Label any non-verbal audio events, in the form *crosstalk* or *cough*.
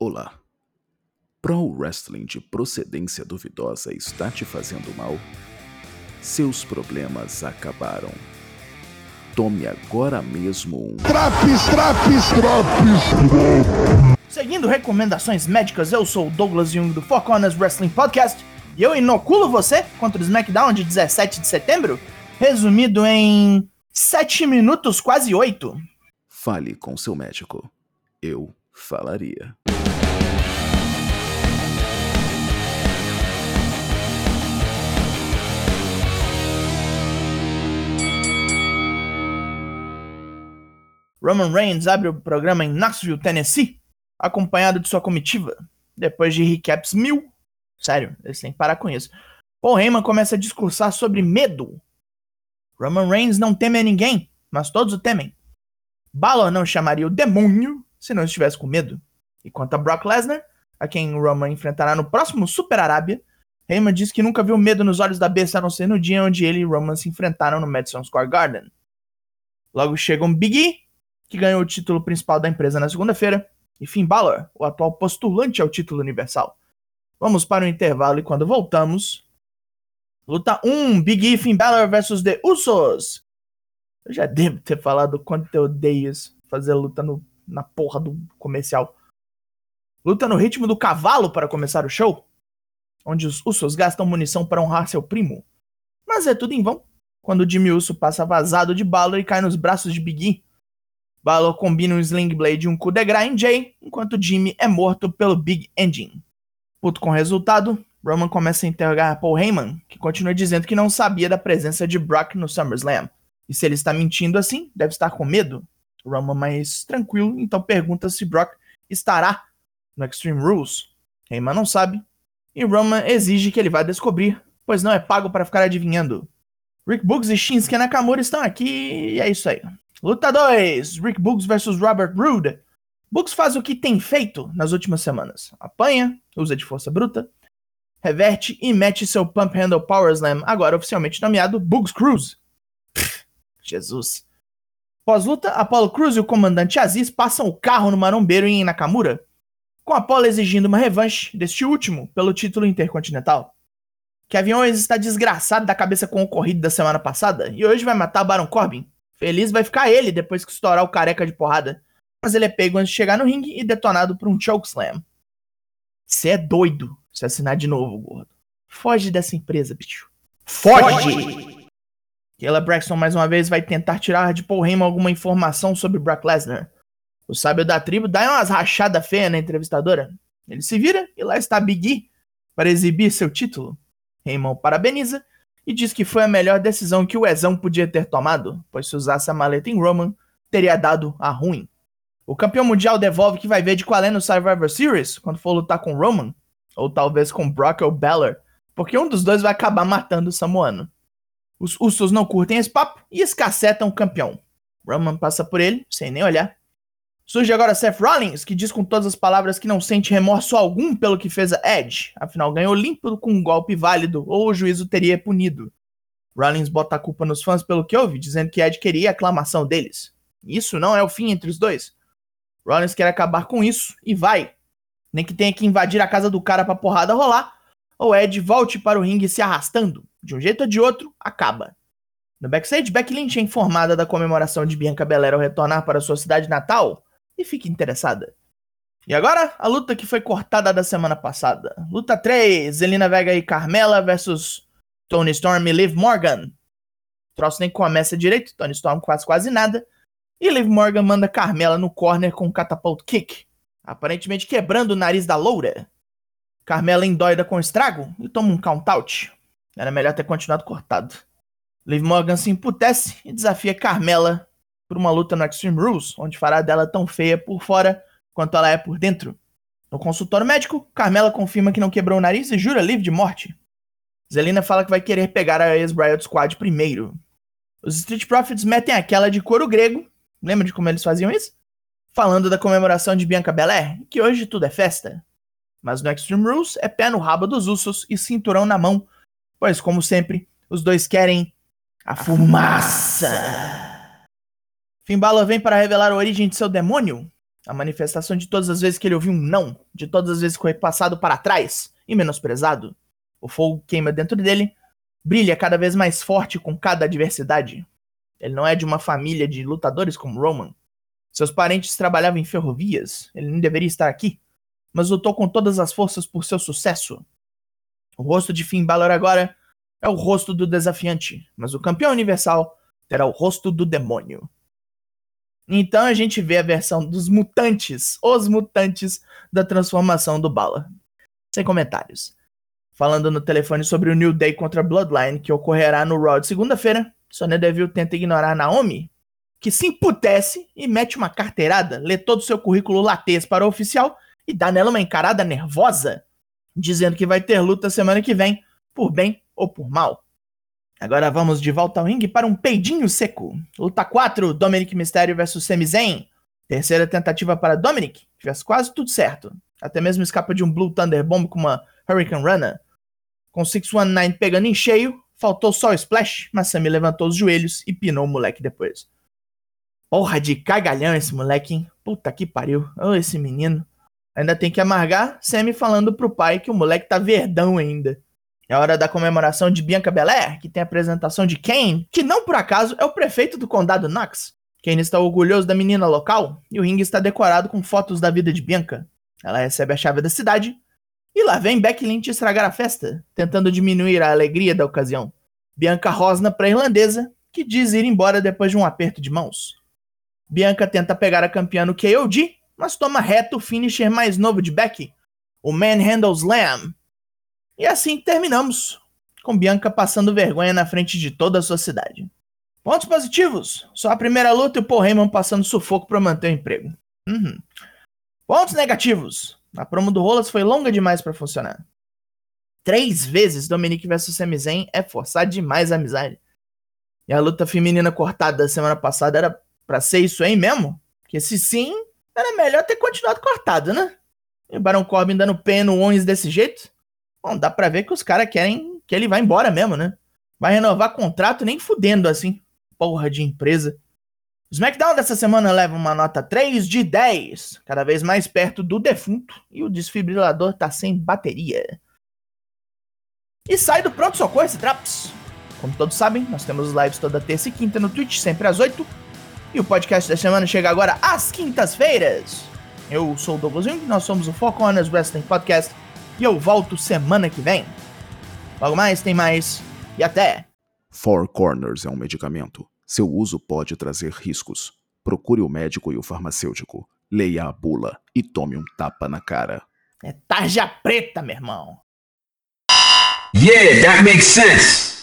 Olá. Pro Wrestling de procedência duvidosa está te fazendo mal? Seus problemas acabaram. Tome agora mesmo um. Traps, traps, traps. Seguindo recomendações médicas, eu sou o Douglas Jung do Four Corners Wrestling Podcast e eu inoculo você contra o SmackDown de 17 de setembro, resumido em 7 minutos, quase 8. Fale com seu médico. Eu falaria. Roman Reigns abre o programa em Knoxville, Tennessee, acompanhado de sua comitiva. Depois de recaps mil, sério, eles têm que parar com isso. Paul Heyman começa a discursar sobre medo. Roman Reigns não teme a ninguém, mas todos o temem. Balor não chamaria o demônio se não estivesse com medo. E quanto a Brock Lesnar, a quem Roman enfrentará no próximo Super Arábia, Heyman diz que nunca viu medo nos olhos da besta a não ser no dia onde ele e Roman se enfrentaram no Madison Square Garden. Logo chega um Big E, que ganhou o título principal da empresa na segunda-feira, e Finn Balor, o atual postulante ao título universal. Vamos para o intervalo e quando voltamos. Luta 1: Big E Finn Balor versus The Usos. Eu já devo ter falado quanto eu odeio fazer luta no, na porra do comercial. Luta no ritmo do cavalo para começar o show, onde os Usos gastam munição para honrar seu primo. Mas é tudo em vão, quando Jimmy Uso passa vazado de Balor e cai nos braços de Big E. Balor combina um Sling Blade e um coup de grace em Jay, enquanto Jimmy é morto pelo Big Engine. Puto com o resultado, Roman começa a interrogar Paul Heyman, que continua dizendo que não sabia da presença de Brock no SummerSlam. E se ele está mentindo assim, deve estar com medo. Roman mais tranquilo, então pergunta se Brock estará no Extreme Rules. Heyman não sabe, e Roman exige que ele vá descobrir, pois não é pago para ficar adivinhando. Rick Boogs e Shinsuke Nakamura estão aqui e é isso aí. Luta 2: Rick Boogs versus Robert Roode. Boogs faz o que tem feito nas últimas semanas: apanha, usa de força bruta, reverte e mete seu Pump Handle Power Slam, agora oficialmente nomeado Boogs Cruise. *laughs* Jesus. Pós-luta, Apollo Cruz e o comandante Aziz passam o carro no marombeiro em Nakamura, com Apollo exigindo uma revanche deste último pelo título intercontinental. Kevin Owens está desgraçado da cabeça com o corrido da semana passada e hoje vai matar Baron Corbin. Feliz vai ficar ele depois que estourar o careca de porrada. Mas ele é pego antes de chegar no ringue e detonado por um chokeslam. Você é doido se assinar de novo, gordo. Foge dessa empresa, bicho. Foge! Kayla Braxton mais uma vez vai tentar tirar de Paul Heyman alguma informação sobre Brock Lesnar. O sábio da tribo dá umas rachadas feias na entrevistadora. Ele se vira e lá está Big E para exibir seu título. Heyman parabeniza e diz que foi a melhor decisão que o Ezão podia ter tomado, pois se usasse a maleta em Roman, teria dado a ruim. O campeão mundial devolve que vai ver de qual é no Survivor Series quando for lutar com Roman, ou talvez com Brock ou Balor, porque um dos dois vai acabar matando o Samoano. Os Usos não curtem esse papo e escacetam o campeão. Roman passa por ele, sem nem olhar. Surge agora Seth Rollins, que diz com todas as palavras que não sente remorso algum pelo que fez a Edge, afinal ganhou limpo com um golpe válido, ou o juízo teria punido. Rollins bota a culpa nos fãs pelo que houve, dizendo que Edge queria a aclamação deles. Isso não é o fim entre os dois. Rollins quer acabar com isso e vai. Nem que tenha que invadir a casa do cara pra porrada rolar, ou Ed volte para o ringue se arrastando. De um jeito ou de outro, acaba. No backstage, Becky Lynch é informada da comemoração de Bianca Belair ao retornar para sua cidade natal e fica interessada. E agora, a luta que foi cortada da semana passada. Luta 3, Zelina Vega e Carmela versus Tony Storm e Liv Morgan. O troço nem começa direito, Tony Storm faz quase nada. E Liv Morgan manda Carmela no corner com um catapult kick, aparentemente quebrando o nariz da loura. Carmela endoida com estrago e toma um count-out. Era melhor ter continuado cortado. Liv Morgan se emputece e desafia Carmela por uma luta no Extreme Rules, onde fará dela tão feia por fora quanto ela é por dentro. No consultório médico, Carmela confirma que não quebrou o nariz e jura livre de morte. Zelina fala que vai querer pegar a ex-Riot Squad primeiro. Os Street Profits metem aquela de couro grego, lembra de como eles faziam isso? Falando da comemoração de Bianca Belair, que hoje tudo é festa. Mas no Extreme Rules é pé no rabo dos Usos e cinturão na mão, pois, como sempre, os dois querem a fumaça. Finn Balor vem para revelar a origem de seu demônio. A manifestação de todas as vezes que ele ouviu um não, de todas as vezes que foi passado para trás e menosprezado. O fogo queima dentro dele, brilha cada vez mais forte com cada adversidade. Ele não é de uma família de lutadores como Roman. Seus parentes trabalhavam em ferrovias, ele nem deveria estar aqui, mas lutou com todas as forças por seu sucesso. O rosto de Finn Balor agora é o rosto do desafiante, mas o campeão universal terá o rosto do demônio. Então a gente vê a versão dos mutantes, os mutantes da transformação do Bala. Sem comentários. Falando no telefone sobre o New Day contra Bloodline, que ocorrerá no Raw de segunda-feira, Sonya Deville tenta ignorar Naomi, que se emputece e mete uma carteirada, lê todo o seu currículo latês para o oficial e dá nela uma encarada nervosa, dizendo que vai ter luta semana que vem, por bem ou por mal. Agora vamos de volta ao ringue para um peidinho seco. Luta 4, Dominic Mysterio vs Sami Zayn. Terceira tentativa para Dominic, fez quase tudo certo. Até mesmo escapa de um Blue Thunder Bomb com uma Hurricane Runner. Com 619 pegando em cheio, faltou só o splash, mas Sami levantou os joelhos e pinou o moleque depois. Porra de cagalhão esse moleque, hein? Puta que pariu. Oh, esse menino. Ainda tem que amargar Sammy falando pro pai que o moleque tá verdão ainda. É hora da comemoração de Bianca Belair, que tem a apresentação de Kane, que não por acaso é o prefeito do condado Knox. Kane está orgulhoso da menina local e o ringue está decorado com fotos da vida de Bianca. Ela recebe a chave da cidade e lá vem Becky Lynch estragar a festa, tentando diminuir a alegria da ocasião. Bianca rosna para a irlandesa, que diz ir embora depois de um aperto de mãos. Bianca tenta pegar a campeã no KOD, mas toma reto o finisher mais novo de Becky, o Manhandle Slam, e assim terminamos, com Bianca passando vergonha na frente de toda a sociedade. Pontos positivos: só a primeira luta e o Paul Heyman passando sufoco para manter o emprego. Uhum. Pontos negativos: a promo do Rolas foi longa demais para funcionar. Três vezes Dominique vs Sami Zayn é forçar demais a amizade. E a luta feminina cortada da semana passada era para ser isso aí mesmo? Porque se sim, era melhor ter continuado cortado, né? E o Baron Corbin dando pé no Owens desse jeito? Bom, dá pra ver que os caras querem que ele vá embora mesmo, né? Vai renovar contrato nem fudendo assim. Porra de empresa. O SmackDown dessa semana leva uma nota 3 de 10, cada vez mais perto do defunto, e o desfibrilador tá sem bateria. E sai do pronto-socorro esse Traps. Como todos sabem, nós temos lives toda terça e quinta no Twitch, sempre às 8. E o podcast da semana chega agora às quintas-feiras. Eu sou o Douglas nós somos o Foco Honors Wrestling Podcast e eu volto semana que vem. Logo mais, tem mais. E até! Four Corners é um medicamento. Seu uso pode trazer riscos. Procure o médico e o farmacêutico. Leia a bula e tome um tapa na cara. É tarja preta, meu irmão. Yeah, that makes sense.